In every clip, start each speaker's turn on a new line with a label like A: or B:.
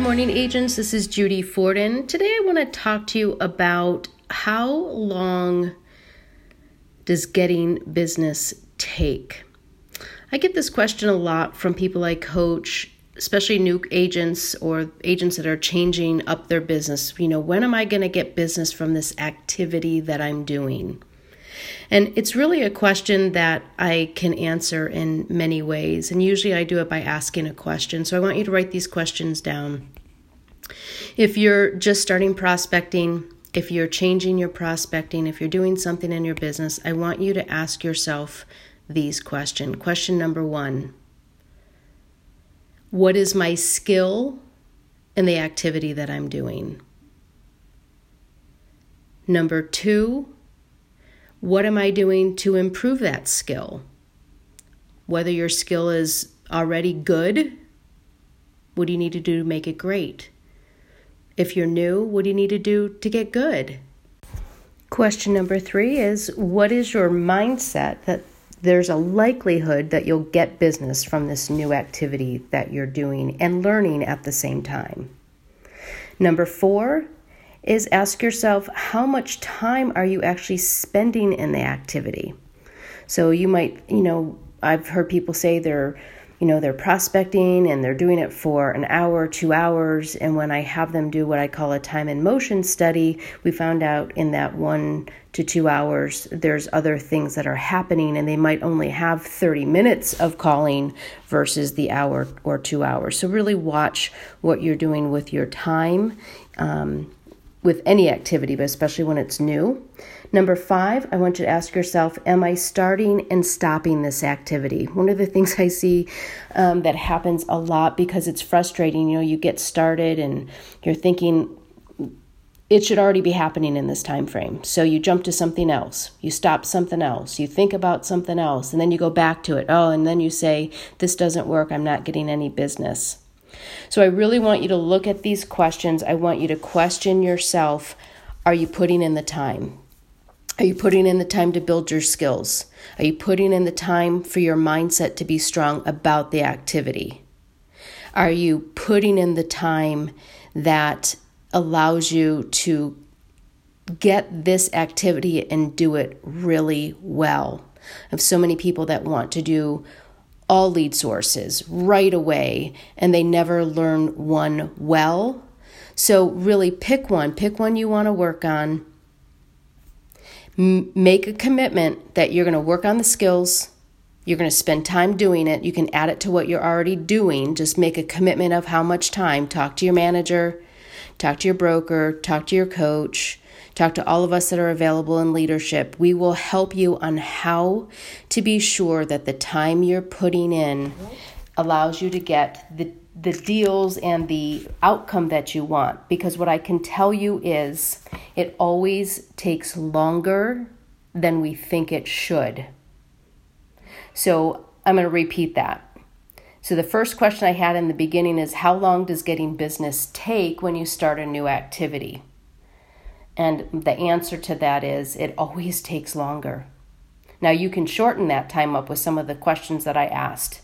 A: morning, agents. This is Judy Forden. Today, I want to talk to you about how long does getting business take? I get this question a lot from people I coach, especially new agents or agents that are changing up their business. You know, when am I going to get business from this activity that I'm doing? And it's really a question that I can answer in many ways. And usually I do it by asking a question. So I want you to write these questions down. If you're just starting prospecting, if you're changing your prospecting, if you're doing something in your business, I want you to ask yourself these questions. Question number one What is my skill in the activity that I'm doing? Number two, what am I doing to improve that skill? Whether your skill is already good, what do you need to do to make it great? If you're new, what do you need to do to get good? Question number three is What is your mindset that there's a likelihood that you'll get business from this new activity that you're doing and learning at the same time? Number four is ask yourself how much time are you actually spending in the activity? So you might, you know, I've heard people say they're you know they're prospecting and they're doing it for an hour two hours. And when i have them do what i call a time and motion study we found out in that one to two hours there's other things that are happening and they might only have 30 minutes of calling versus the hour or two hours. So really watch what you're doing with your time. Um, with any activity, but especially when it's new. Number five, I want you to ask yourself Am I starting and stopping this activity? One of the things I see um, that happens a lot because it's frustrating, you know, you get started and you're thinking, it should already be happening in this time frame. So you jump to something else. You stop something else. You think about something else and then you go back to it. Oh, and then you say this doesn't work. I'm not getting any business. So I really want you to look at these questions. I want you to question yourself Are you putting in the time? Are you putting in the time to build your skills? Are you putting in the time for your mindset to be strong about the activity? Are you putting in the time that allows you to get this activity and do it really well? I have so many people that want to do all lead sources right away and they never learn one well. So, really pick one, pick one you want to work on. M- make a commitment that you're going to work on the skills. You're going to spend time doing it. You can add it to what you're already doing. Just make a commitment of how much time. Talk to your manager, talk to your broker, talk to your coach, Talk to all of us that are available in leadership. We will help you on how to be sure that the time you're putting in allows you to get the the deals and the outcome that you want because what I can tell you is it always takes longer than we think it should. So, I'm going to repeat that. So, the first question I had in the beginning is How long does getting business take when you start a new activity? And the answer to that is it always takes longer. Now, you can shorten that time up with some of the questions that I asked.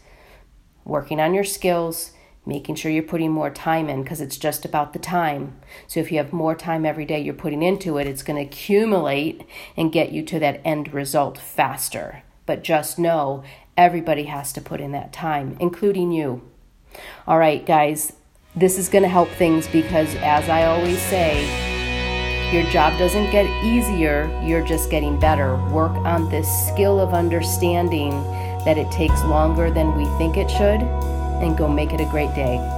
A: Working on your skills, making sure you're putting more time in because it's just about the time. So, if you have more time every day you're putting into it, it's going to accumulate and get you to that end result faster. But just know everybody has to put in that time, including you. All right, guys, this is going to help things because, as I always say, your job doesn't get easier, you're just getting better. Work on this skill of understanding that it takes longer than we think it should, and go make it a great day.